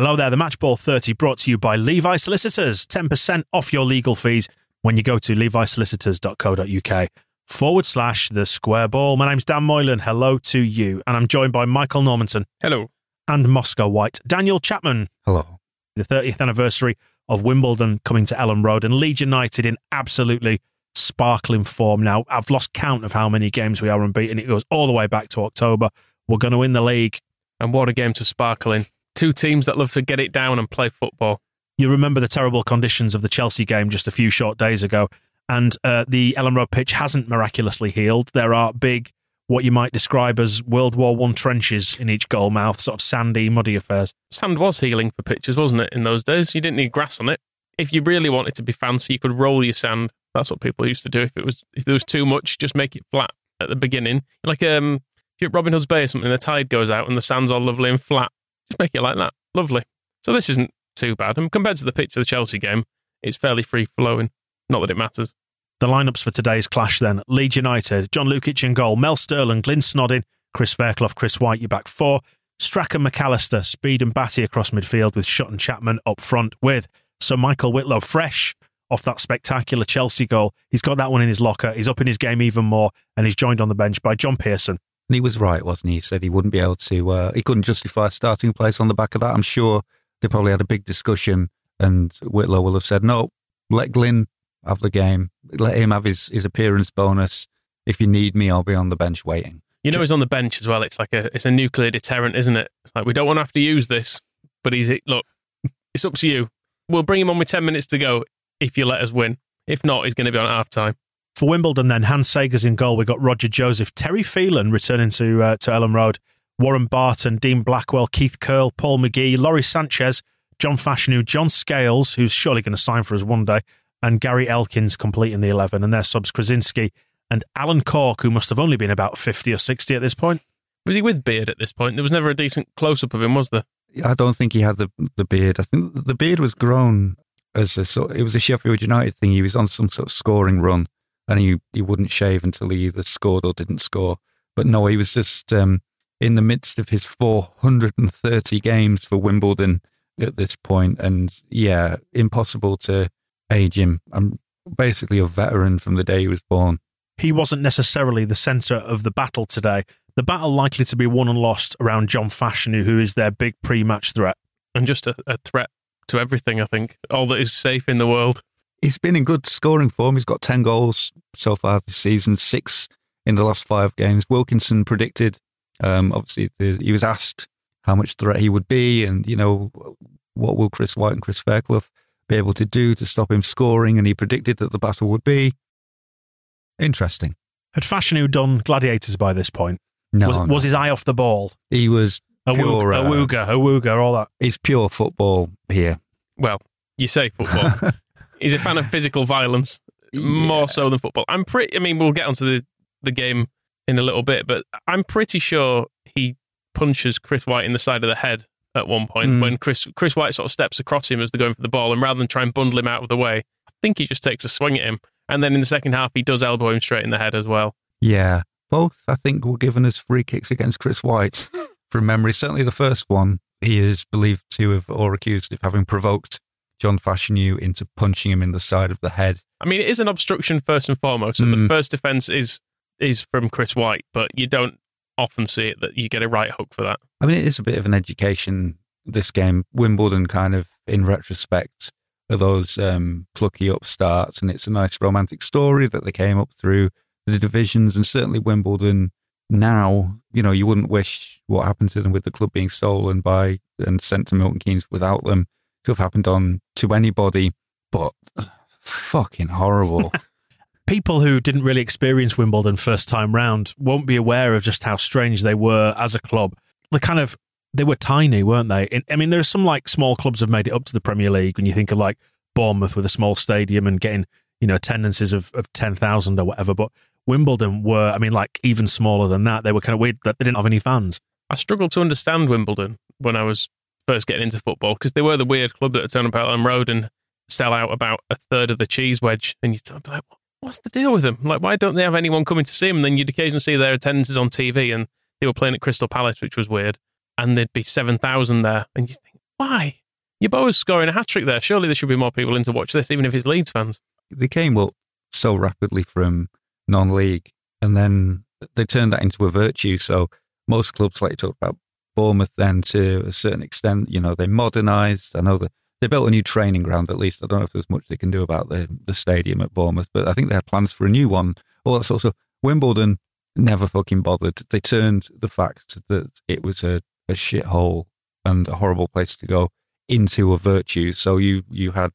Hello there, the Matchball 30 brought to you by Levi Solicitors. 10% off your legal fees when you go to levisolicitors.co.uk forward slash the square ball. My name's Dan Moylan. Hello to you. And I'm joined by Michael Normanton. Hello. And Moscow White. Daniel Chapman. Hello. The 30th anniversary of Wimbledon coming to Elland Road and Leeds United in absolutely sparkling form now. I've lost count of how many games we are unbeaten. It goes all the way back to October. We're going to win the league. And what a game to sparkle in. Two teams that love to get it down and play football. You remember the terrible conditions of the Chelsea game just a few short days ago, and uh, the Elland Road pitch hasn't miraculously healed. There are big, what you might describe as World War One trenches in each goal mouth, sort of sandy, muddy affairs. Sand was healing for pitches, wasn't it, in those days? You didn't need grass on it. If you really wanted to be fancy, you could roll your sand. That's what people used to do. If it was if there was too much, just make it flat at the beginning. Like um, if you're at Robin Hood's Bay or something, the tide goes out and the sand's all lovely and flat. Just make it like that. Lovely. So this isn't too bad. And compared to the pitch of the Chelsea game, it's fairly free flowing. Not that it matters. The lineups for today's clash then Leeds United, John Lukic in goal, Mel Sterland, Glyn Snodin, Chris Fairclough, Chris Whyte, your back four, Strachan McAllister, Speed and Batty across midfield with Shutt and Chapman up front with Sir Michael Whitlow fresh off that spectacular Chelsea goal. He's got that one in his locker. He's up in his game even more, and he's joined on the bench by John Pearson. And he was right, wasn't he? He said he wouldn't be able to, uh, he couldn't justify a starting place on the back of that. I'm sure they probably had a big discussion, and Whitlow will have said, no, let Glyn have the game, let him have his, his appearance bonus. If you need me, I'll be on the bench waiting. You know, he's on the bench as well. It's like a it's a nuclear deterrent, isn't it? It's like we don't want to have to use this, but he's look. It's up to you. We'll bring him on with ten minutes to go if you let us win. If not, he's going to be on half time. For Wimbledon, then Hans Segers in goal. We got Roger Joseph, Terry Phelan returning to uh, to Elland Road, Warren Barton, Dean Blackwell, Keith Curle, Paul McGee, Lawrie Sanchez, John Fashanu, John Scales, who's surely going to sign for us one day, and Gary Elkins completing the eleven, and their subs Kruszynski and Alan Cork, who must have only been about fifty or sixty at this point. Was he with beard at this point? There was never a decent close up of him, was there? I don't think he had the the beard. I think the beard was grown as a sort. It was a Sheffield United thing. He was on some sort of scoring run, and he he wouldn't shave until he either scored or didn't score. But no, he was just um, in the midst of his 430 games for Wimbledon at this point, and yeah, impossible to age him. I'm basically a veteran from the day he was born. He wasn't necessarily the centre of the battle today. The battle likely to be won and lost around John Fashanu, who is their big pre-match threat, and just a, a threat to everything. I think all that is safe in the world. He's been in good scoring form. He's got 10 goals so far this season, six in the last five games. Wilkinson predicted, um, obviously, the, he was asked how much threat he would be and, you know, what will Chris Whyte and Chris Fairclough be able to do to stop him scoring. And he predicted that the battle would be interesting. Had Fashanu done gladiators by this point? No, was, no. was his eye off the ball? He was A pure, uh, wooga, a wooga, all that. He's pure football here. Well, you say football. He's a fan of physical violence more so than football. I'm pretty. I mean, we'll get onto the the game in a little bit, but I'm pretty sure he punches Chris Whyte in the side of the head at one point Mm. when Chris Chris Whyte sort of steps across him as they're going for the ball, and rather than try and bundle him out of the way, I think he just takes a swing at him, and then in the second half he does elbow him straight in the head as well. Yeah, both I think were given as free kicks against Chris Whyte from memory. Certainly the first one he is believed to have, or accused of having provoked John Fashanu into punching him in the side of the head. I mean, it is an obstruction first and foremost. The Mm. first defense is is from Chris Whyte, but you don't often see it that you get a right hook for that. I mean, it is a bit of an education, this game. Wimbledon, kind of, in retrospect, are those um, plucky upstarts, and it's a nice romantic story that they came up through the divisions, and certainly Wimbledon now, you know, you wouldn't wish what happened to them with the club being stolen by and sent to Milton Keynes without them to have happened on to anybody, but fucking horrible. people who didn't really experience Wimbledon first time round won't be aware of just how strange they were as a club. They kind of they were tiny, weren't they? In- I mean, there are some like small clubs have made it up to the Premier League. When you think of like Bournemouth with a small stadium and getting you know attendances of of ten thousand or whatever, but Wimbledon were, I mean, like even smaller than that. They were kind of weird that they didn't have any fans. I struggled to understand Wimbledon when I was first getting into football because they were the weird club that would turn up on road and sell out about a third of the cheese wedge, and you'd be like, "What's the deal with them? Like, why don't they have anyone coming to see them?" And then you'd occasionally see their attendances on TV, and they were playing at Crystal Palace, which was weird, and there'd be seven thousand there, and you think, "Why? Your boy's scoring a hat trick there. Surely there should be more people in to watch this, even if it's Leeds fans." they came up so rapidly from non-league, and then they turned that into a virtue. So most clubs, like you talked about Bournemouth, then to a certain extent, you know, they modernised. I know that they built a new training ground. At least I don't know if there's much they can do about the the stadium at Bournemouth, but I think they had plans for a new one. All that that's also Wimbledon never fucking bothered. They turned the fact that it was a, a shithole and a horrible place to go into a virtue. So you you had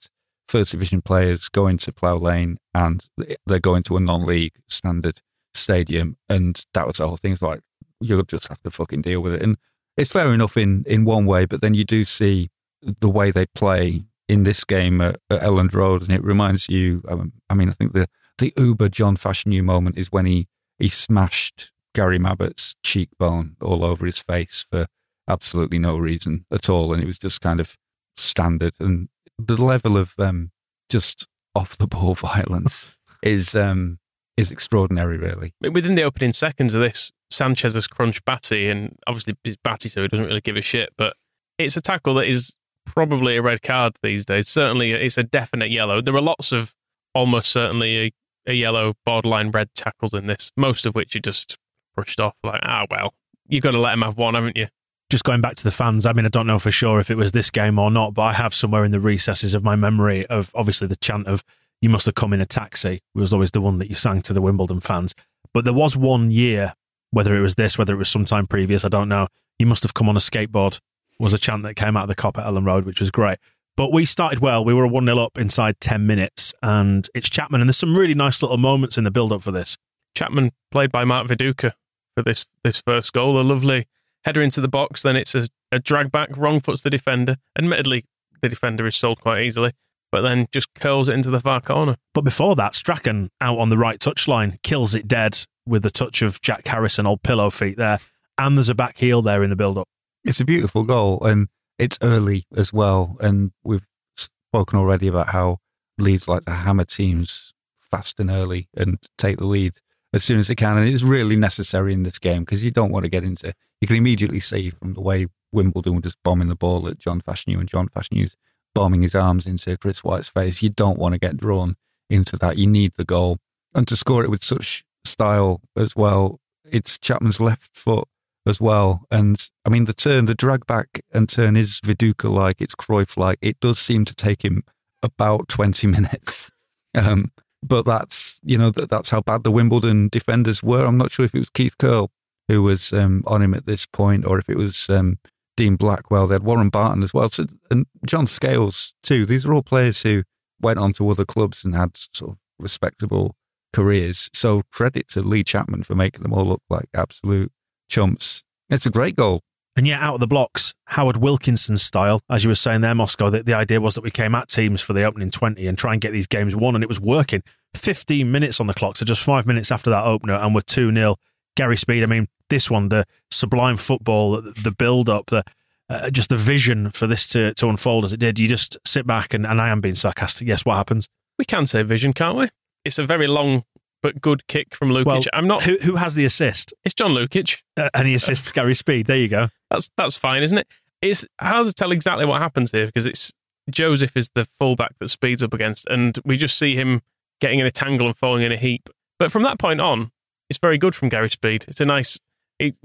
first division players going to Plough Lane and they're going to a non-league standard stadium, and that was the whole thing. It's like you'll just have to fucking deal with it, and it's fair enough in in one way, but then you do see the way they play in this game at, at Elland Road, and it reminds you. Um, I mean, I think the the uber John Fashanu moment is when he he smashed Gary Mabbutt's cheekbone all over his face for absolutely no reason at all, and it was just kind of standard. And the level of um, just off the ball violence is um, is extraordinary, really. Within the opening seconds of this, Sanchez has crunched Batty, and obviously it's Batty, so he doesn't really give a shit. But it's a tackle that is probably a red card these days. Certainly, it's a definite yellow. There are lots of almost certainly a, a yellow, borderline red tackles in this, most of which are just brushed off. Like, ah, well, you've got to let him have one, haven't you? just going back to the fans, I mean, I don't know for sure if it was this game or not, but I have somewhere in the recesses of my memory of obviously the chant of "You must have come in a taxi" It was always the one that you sang to the Wimbledon fans. But there was one year, whether it was this, whether it was sometime previous, I don't know. You must have come on a skateboard was a chant that came out of the Kop at Elland Road, which was great. But we started well. We were one 0 up inside ten minutes, and it's Chapman. And there's some really nice little moments in the build up for this. Chapman, played by Mark Viduka, for this this first goal. A lovely header into the box. Then it's a, a drag back, wrong foots the defender. Admittedly, the defender is sold quite easily, but then just curls it into the far corner. But before that, Strachan out on the right touchline kills it dead with the touch of Jack Harrison, old pillow feet there. And there's a back heel there in the build up. It's a beautiful goal, and it's early as well. And we've spoken already about how Leeds like to hammer teams fast and early and take the lead as soon as they can. And it's really necessary in this game because you don't want to get into. You can immediately see from the way Wimbledon were just bombing the ball at John Fashanu and John Fashanu's bombing his arms into Chris Whyte's face. You don't want to get drawn into that. You need the goal. And to score it with such style as well, it's Chapman's left foot as well. And I mean, the turn, the drag back and turn is Viduka like, it's Cruyff like. It does seem to take him about 20 minutes. Um, but that's, you know, that, that's how bad the Wimbledon defenders were. I'm not sure if it was Keith Curle who was um, on him at this point or if it was um, Dean Blackwell. They had Warren Barton as well. So, and John Scales too. These are all players who went on to other clubs and had sort of respectable careers. So credit to Lee Chapman for making them all look like absolute chumps. It's a great goal. And yet, out of the blocks, Howard Wilkinson style, as you were saying there, Moscow, the, the idea was that we came at teams for the opening 20 and try and get these games won, and it was working. 15 minutes on the clock, so just five minutes after that opener, and we're 2 0. Gary Speed, I mean, this one, the sublime football, the, the build up, the uh, just the vision for this to, to unfold as it did. You just sit back, and, and I am being sarcastic. Yes, what happens? We can say vision, can't we? It's a very long but good kick from Lukic. Well, I'm not. Who, who has the assist? It's John Lukic. Uh, and he assists Gary Speed. There you go. That's that's fine, isn't it? it's hard to tell exactly what happens here because it's Joseph is the fullback that speeds up against, and we just see him getting in a tangle and falling in a heap. But from that point on, it's very good from Gary Speed. It's a nice,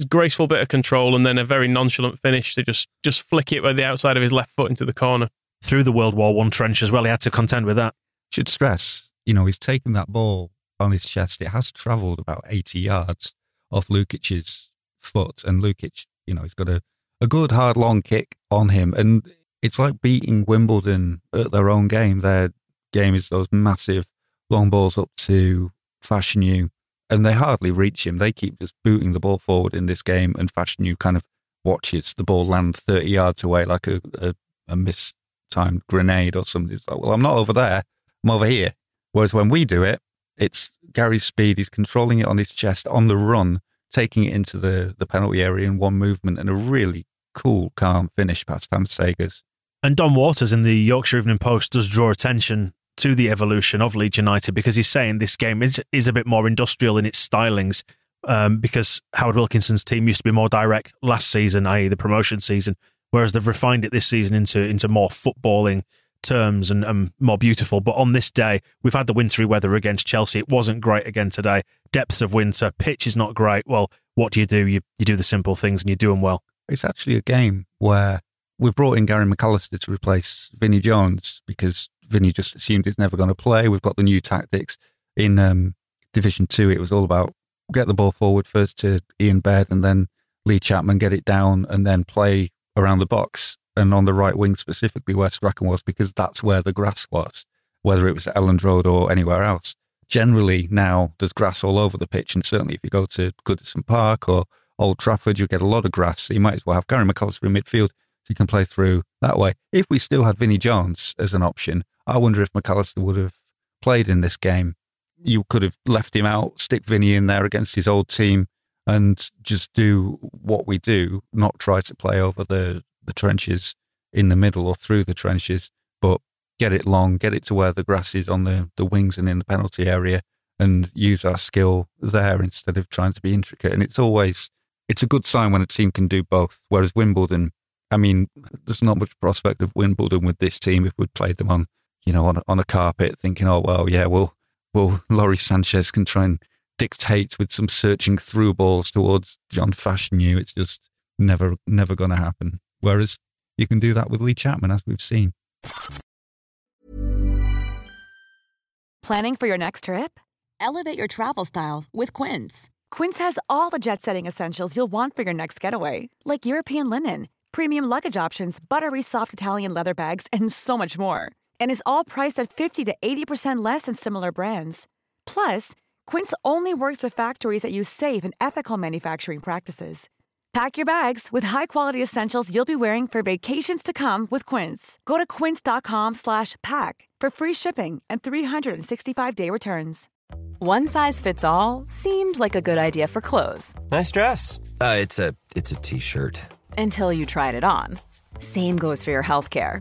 graceful bit of control, and then a very nonchalant finish to just just flick it with the outside of his left foot into the corner. Through the World War One trench as well, he had to contend with that. Should stress, you know, he's taken that ball on his chest. It has travelled about 80 yards off Lukic's foot, and Lukic, you know, he's got a, a good hard long kick on him, and it's like beating Wimbledon at their own game. Their game is those massive long balls up to Fashanu, and they hardly reach him. They keep just booting the ball forward in this game, and Fashanu kind of watches the ball land 30 yards away like a, a, a mistimed grenade or something. It's like, well, I'm not over there, I'm over here. Whereas when we do it, it's Gary's speed. He's controlling it on his chest on the run, taking it into the, the penalty area in one movement and a really cool, calm finish past Hans Segers. And Don Warters in the Yorkshire Evening Post does draw attention to the evolution of Leeds United because he's saying this game is is a bit more industrial in its stylings. Um, because Howard Wilkinson's team used to be more direct last season, i.e., the promotion season, whereas they've refined it this season into into more footballing terms and, more beautiful. But on this day, we've had the wintry weather against Chelsea. It wasn't great again today. Depths of winter, pitch is not great. Well, what do you do? You you do the simple things and you do them well. It's actually a game where we brought in Gary McAllister to replace Vinnie Jones because Vinny just assumed he's never going to play. We've got the new tactics in um, Division Two. It was all about get the ball forward first to Ian Baird and then Lee Chapman, get it down and then play around the box and on the right wing specifically where Strachan was because that's where the grass was, whether it was Elland Road or anywhere else. Generally now there's grass all over the pitch and certainly if you go to Goodison Park or Old Trafford, you get a lot of grass. So you might as well have Gary McAllister in midfield so you can play through that way. If we still had Vinnie Jones as an option, I wonder if McAllister would have played in this game. You could have left him out, stick Vinny in there against his old team, and just do what we do, not try to play over the, the trenches in the middle or through the trenches, but get it long, get it to where the grass is on the, the wings and in the penalty area, and use our skill there instead of trying to be intricate. And it's always it's a good sign when a team can do both. Whereas Wimbledon, I mean, there's not much prospect of Wimbledon with this team if we'd played them on you know, on on a carpet, thinking, oh well, yeah, well, well, Lawrie Sanchez can try and dictate with some searching through balls towards John Fashanu. It's just never, never going to happen. Whereas you can do that with Lee Chapman, as we've seen. Planning for your next trip? Elevate your travel style with Quince. Quince has all the jet-setting essentials you'll want for your next getaway, like European linen, premium luggage options, buttery soft Italian leather bags, and so much more and is all priced at 50 to 80% less than similar brands. Plus, Quince only works with factories that use safe and ethical manufacturing practices. Pack your bags with high-quality essentials you'll be wearing for vacations to come with Quince. Go to quince.com/pack for free shipping and 365-day returns. One size fits all seemed like a good idea for clothes. Nice dress. Uh, it's a it's a t-shirt. Until you tried it on. Same goes for your health care.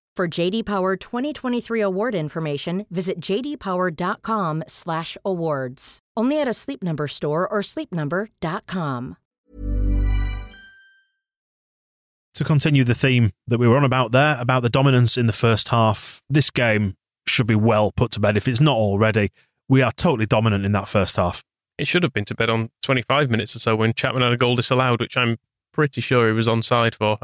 For JD Power 2023 award information, visit jdpower.com/awards. Only at a Sleep Number store or sleepnumber.com. To continue the theme that we were on about there, about the dominance in the first half, this game should be well put to bed if it's not already. We are totally dominant in that first half. It should have been to bed on 25 minutes or so when Chapman had a goal disallowed, which I'm pretty sure he was onside for.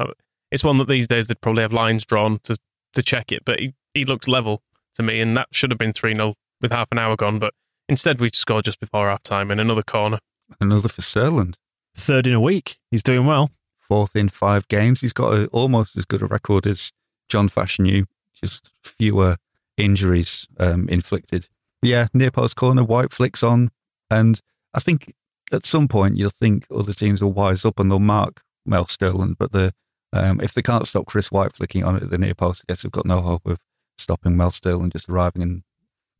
It's one that these days they'd probably have lines drawn to to check it, but he, he looks level to me, and that should have been 3 0 with half an hour gone. But instead, we scored just before half time in another corner. Another for Sterland. Third in a week. He's doing well. Fourth in five games. He's got a, almost as good a record as John Fashanu, just fewer injuries um, inflicted. Yeah, near post corner, Whyte flicks on. And I think at some point you'll think other teams will wise up and they'll mark Mel Sterland. But the um, if they can't stop Chris Whyte flicking on it at the near post, I guess they've got no hope of stopping Mel Sterland just arriving and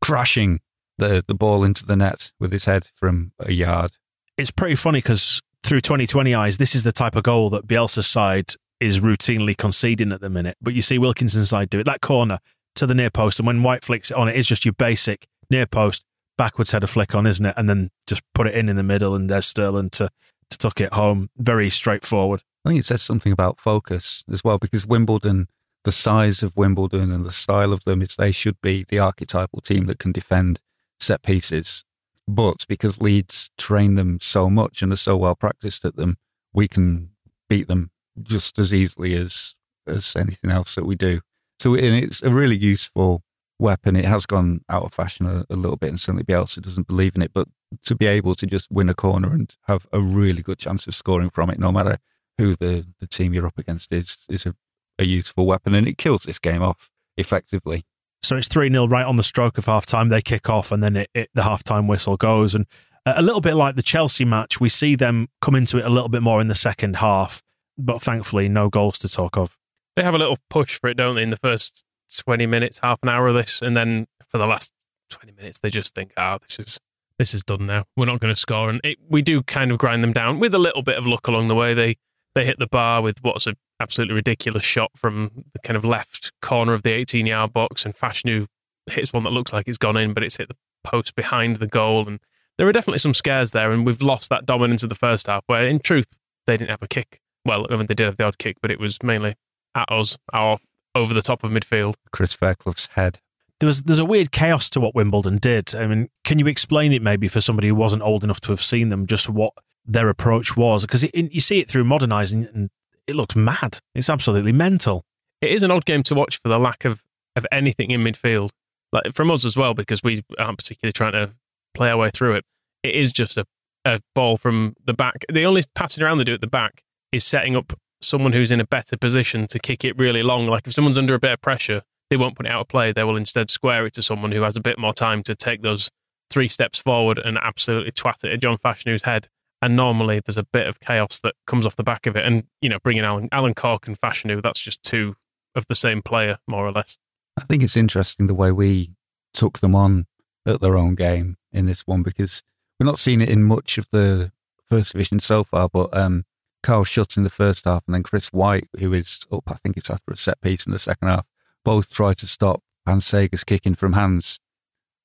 crashing the, the ball into the net with his head from a yard. It's pretty funny because through 2020 eyes, this is the type of goal that Bielsa's side is routinely conceding at the minute. But you see Wilkinson's side do it. That corner to the near post, and when Whyte flicks it on, it is just your basic near post, backwards header flick on, isn't it? And then just put it in in the middle, and there's Sterland to, to tuck it home. Very straightforward. I think it says something about focus as well, because Wimbledon, the size of Wimbledon and the style of them, is they should be the archetypal team that can defend set pieces. But because Leeds train them so much and are so well practiced at them, we can beat them just as easily as as anything else that we do. So it's a really useful weapon. It has gone out of fashion a, a, little bit, and certainly Bielsa doesn't believe in it. But to be able to just win a corner and have a really good chance of scoring from it, no matter who the, the team you're up against is, is a, a useful weapon, and it kills this game off effectively. So it's 3 0 right on the stroke of half time. They kick off, and then it, it, the half time whistle goes. And a little bit like the Chelsea match, we see them come into it a little bit more in the second half, but thankfully, no goals to talk of. They have a little push for it, don't they, in the first 20 minutes, half an hour of this. And then for the last 20 minutes, they just think, ah, oh, this is. This is done now. We're not going to score, and it, we do kind of grind them down with a little bit of luck along the way. They they hit the bar with what's an absolutely ridiculous shot from the kind of left corner of the 18 yard box, and Fashanu hits one that looks like it's gone in, but it's hit the post behind the goal. And there are definitely some scares there, and we've lost that dominance of the first half, where in truth, they didn't have a kick. Well, I mean, they did have the odd kick, but it was mainly at us, our over the top of midfield. Chris Fairclough's head. There was there's a weird chaos to what Wimbledon did. I mean, can you explain it maybe for somebody who wasn't old enough to have seen them, just what their approach was? Because you see it through modernising, and it looks mad. It's absolutely mental. It is an odd game to watch for the lack of, of anything in midfield, like from us as well, because we aren't particularly trying to play our way through it. It is just a, a ball from the back. The only passing around they do at the back is setting up someone who's in a better position to kick it really long. Like if someone's under a bit of pressure, they won't put it out of play. They will instead square it to someone who has a bit more time to take those three steps forward and absolutely twat it at John Fashanu's head. And normally there's a bit of chaos that comes off the back of it. And, you know, bringing Alan, Alan Cork and Fashanu, that's just two of the same player, more or less. I think it's interesting the way we took them on at their own game in this one because we're not seeing it in much of the first division so far. But um, Carl Shutt in the first half and then Chris Whyte, who is up, I think it's after a set piece in the second half, both tried to stop Hans Segers kicking from hands.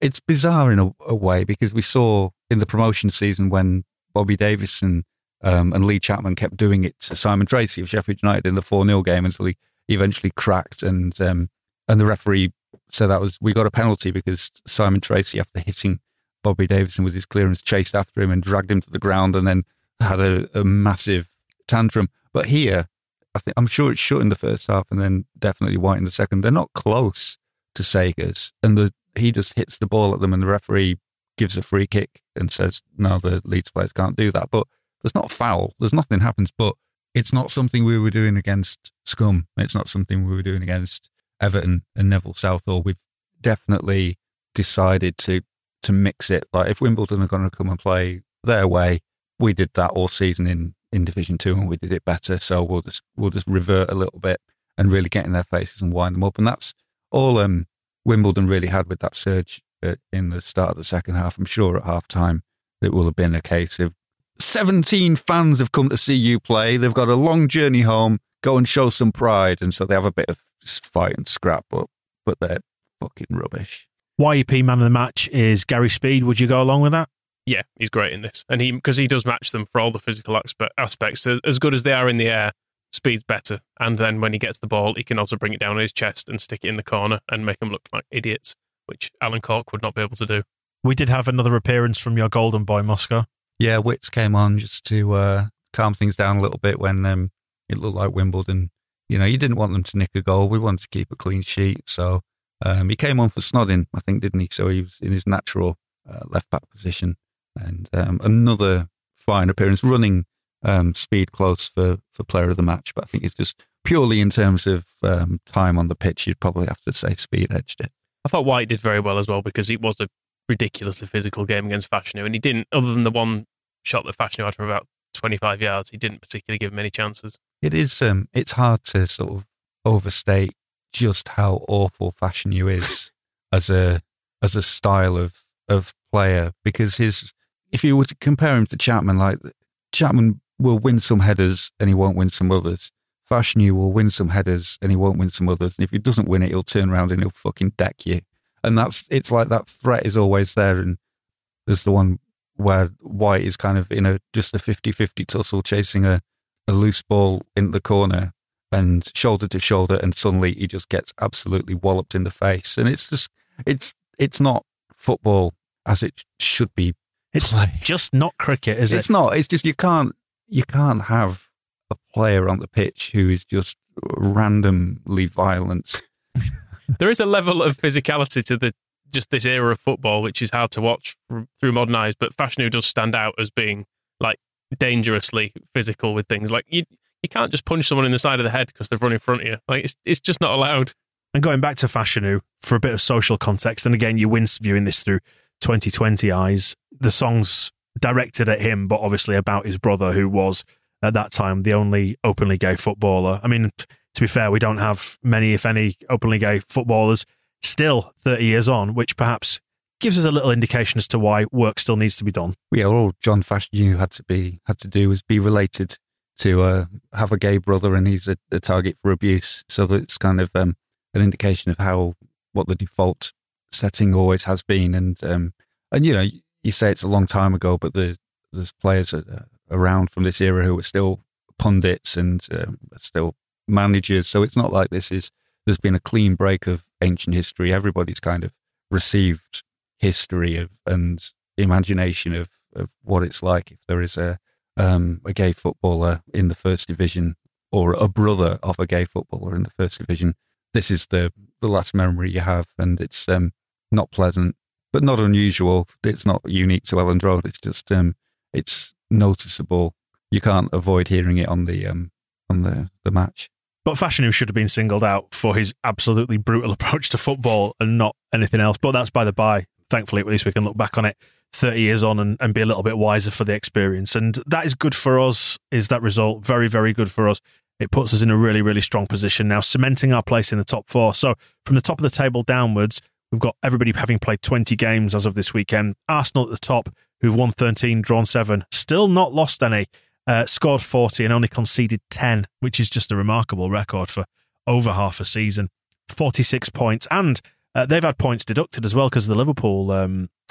It's bizarre in a, a way because we saw in the promotion season when Bobby Davison um, and Lee Chapman kept doing it to Simon Tracey of Sheffield United in the 4 0 game until he eventually cracked. And um, and the referee said that was we got a penalty because Simon Tracey, after hitting Bobby Davison with his clearance, chased after him and dragged him to the ground and then had a, a massive tantrum. But here, I think I'm sure it's shut in the first half and then definitely white in the second. They're not close to Segers, and the, he just hits the ball at them, and the referee gives a free kick and says, no, the Leeds players can't do that. But there's not foul. There's nothing happens. But it's not something we were doing against Scum. It's not something we were doing against Everton and Neville Southall. We've definitely decided to to mix it. Like if Wimbledon are going to come and play their way, we did that all season in in Division Two, and we did it better. So we'll just we'll just revert a little bit and really get in their faces and wind them up. And that's all um, Wimbledon really had with that surge in the start of the second half. I'm sure at half time it will have been a case of 17 fans have come to see you play. They've got a long journey home. Go and show some pride. And so they have a bit of fight and scrap, but, but they're fucking rubbish. YEP man of the match is Gary Speed. Would you go along with that? Yeah, he's great in this. And he, because he does match them for all the physical aspects, as good as they are in the air, Speed's better. And then when he gets the ball, he can also bring it down on his chest and stick it in the corner and make them look like idiots which Alan Cork would not be able to do. We did have another appearance from your golden boy, Moscow. Yeah, Wits came on just to uh, calm things down a little bit when um, it looked like Wimbledon. You know, you didn't want them to nick a goal. We wanted to keep a clean sheet. So um, he came on for Snodin, I think, didn't he? So he was in his natural uh, left back position. And um, another fine appearance, running um, speed close for, for player of the match. But I think it's just purely in terms of um, time on the pitch, you'd probably have to say speed edged it. I thought Whyte did very well as well because it was a ridiculously physical game against Fashanu, and he didn't, other than the one shot that Fashanu had from about 25 yards, he didn't particularly give him any chances. It is. Um, it's hard to sort of overstate just how awful Fashanu is as a as a style of of player because his if you were to compare him to Chapman, like Chapman will win some headers and he won't win some others. Fashanu will win some headers and he won't win some others. And if he doesn't win it, he'll turn around and he'll fucking deck you. And that's it's like that threat is always there. And there's the one where Whyte is kind of in a just a 50-50 tussle chasing a, a loose ball in the corner and shoulder to shoulder and suddenly he just gets absolutely walloped in the face. And it's just it's it's not football as it should be. It's played. just not cricket, is it's it? It's not. It's just you can't you can't have player on the pitch who is just randomly violent. there is a level of physicality to the just this era of football, which is hard to watch through modern eyes. But Fashanu does stand out as being like dangerously physical with things. Like you, you can't just punch someone in the side of the head because they've run in front of you. Like it's it's just not allowed. And going back to Fashanu for a bit of social context, and again, you win viewing this through 2020 eyes. The song's directed at him, but obviously about his brother, who was at that time the only openly gay footballer. I mean, to be fair, we don't have many, if any, openly gay footballers still 30 years on, which perhaps gives us a little indication as to why work still needs to be done. Yeah, all John Fashanu had to be had to do was be related to uh, have a gay brother, and he's a, a target for abuse. So that it's kind of um, an indication of how what the default setting always has been. And um, and you know, you say it's a long time ago, but the there's players uh, around from this era who are still pundits and um, still managers. So it's not like this is there's been a clean break of ancient history. Everybody's kind of received history of and imagination of, of what it's like if there is a um, a gay footballer in the first division or a brother of a gay footballer in the first division this is the, the last memory you have, and it's um, not pleasant, but not unusual. It's not unique to Elland Road. It's just um, it's noticeable. You can't avoid hearing it on the um, on the, the match. But Fashanu should have been singled out for his absolutely brutal approach to football and not anything else. But that's by the by. Thankfully, at least we can look back on it 30 years on and, and be a little bit wiser for the experience. And that is good for us, is that result. Very, very good for us it puts us in a really, really strong position now, cementing our place in the top four. So from the top of the table downwards, we've got everybody having played 20 games as of this weekend. Arsenal at the top, who've won 13, drawn seven, still not lost any, uh, scored 40 and only conceded 10, which is just a remarkable record for over half a season. 46 points. And uh, they've had points deducted as well because of the Liverpool,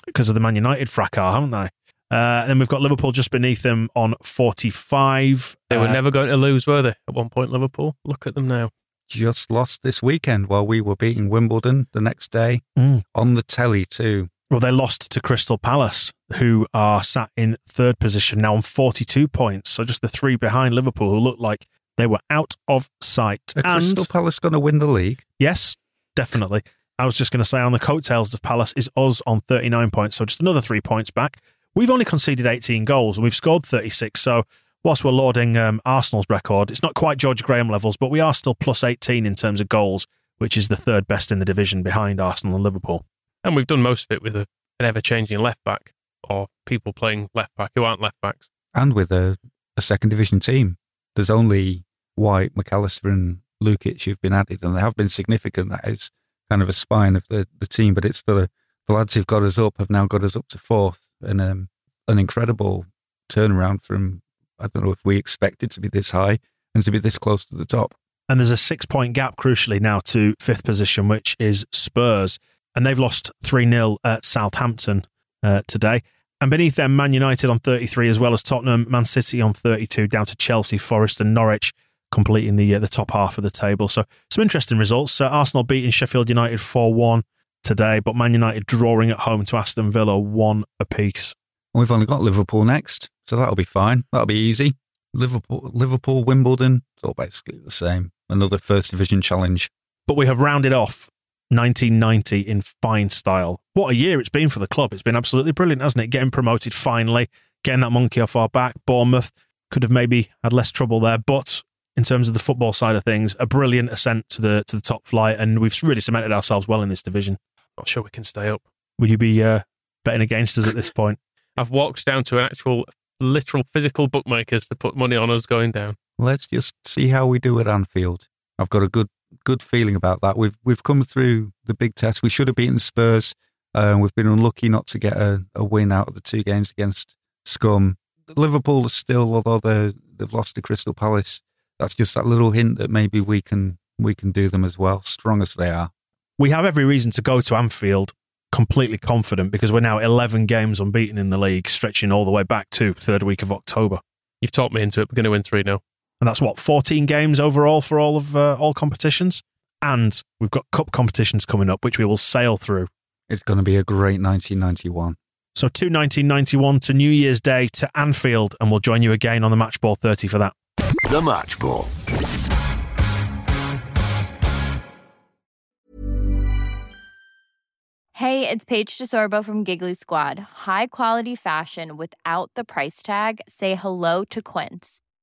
because um, of the Man United fracas, haven't they? Uh, and then we've got Liverpool just beneath them on 45. They were Uh, never going to lose, were they? At one point, Liverpool. Look at them now. Just lost this weekend while we were beating Wimbledon the next day Mm. on the telly too. Well, they lost to Crystal Palace, who are sat in third position now on 42 points. So just the three behind Liverpool, who looked like they were out of sight. Are and Crystal Palace going to win the league? yes, definitely. I was just going to say on the coattails of Palace is us on 39 points. So just another three points back. We've only conceded 18 goals and we've scored 36. So whilst we're lauding um, Arsenal's record, it's not quite George Graham levels, but we are still plus 18 in terms of goals, which is the third best in the division behind Arsenal and Liverpool. And we've done most of it with a, an ever changing left back or people playing left back who aren't left backs. And with a, a second division team, there's only White, McAllister, and Lukic who've been added, and they have been significant. That is kind of a spine of the, the team, but it's the, the lads who've got us up have now got us up to fourth, and um, an incredible turnaround from I don't know if we expected to be this high and to be this close to the top. And there's a six point gap, crucially, now to fifth position, which is Spurs. And they've lost 3 0 at Southampton uh, today. And beneath them, Man United on 33, as well as Tottenham, Man City on 32, down to Chelsea, Forest, and Norwich, completing the uh, the top half of the table. So some interesting results. Uh, Arsenal beating Sheffield United 4 1 today, but Man United drawing at home to Aston Villa 1 apiece. We've only got Liverpool next, so that'll be fine. That'll be easy. Liverpool, Liverpool, Wimbledon, it's all basically the same. Another first division challenge. But we have rounded off 1990 in fine style. What a year it's been for the club. It's been absolutely brilliant, hasn't it? Getting promoted finally, getting that monkey off our back. Bournemouth could have maybe had less trouble there, but in terms of the football side of things, a brilliant ascent to the to the top flight, and we've really cemented ourselves well in this division. Not sure we can stay up. Would you be uh, betting against us at this point? I've walked down to an actual, literal, physical bookmakers to put money on us going down. Let's just see how we do at Anfield. I've got a good good feeling about that. We've we've come through the big test. We should have beaten Spurs. Uh, we've been unlucky not to get a, a win out of the two games against Scum. Liverpool is still, although they they've lost to Crystal Palace, that's just that little hint that maybe we can we can do them as well, strong as they are. We have every reason to go to Anfield completely confident because we're now 11 games unbeaten in the league, stretching all the way back to third week of October. You've talked me into it. We're going to win 3 0. And that's what, 14 games overall for all of uh, all competitions? And we've got cup competitions coming up, which we will sail through. It's going to be a great 1991. So, to 1991 to New Year's Day to Anfield, and we'll join you again on the Match Ball 30 for that. The Match Ball. Hey, it's Paige DeSorbo from Giggly Squad. High quality fashion without the price tag? Say hello to Quince.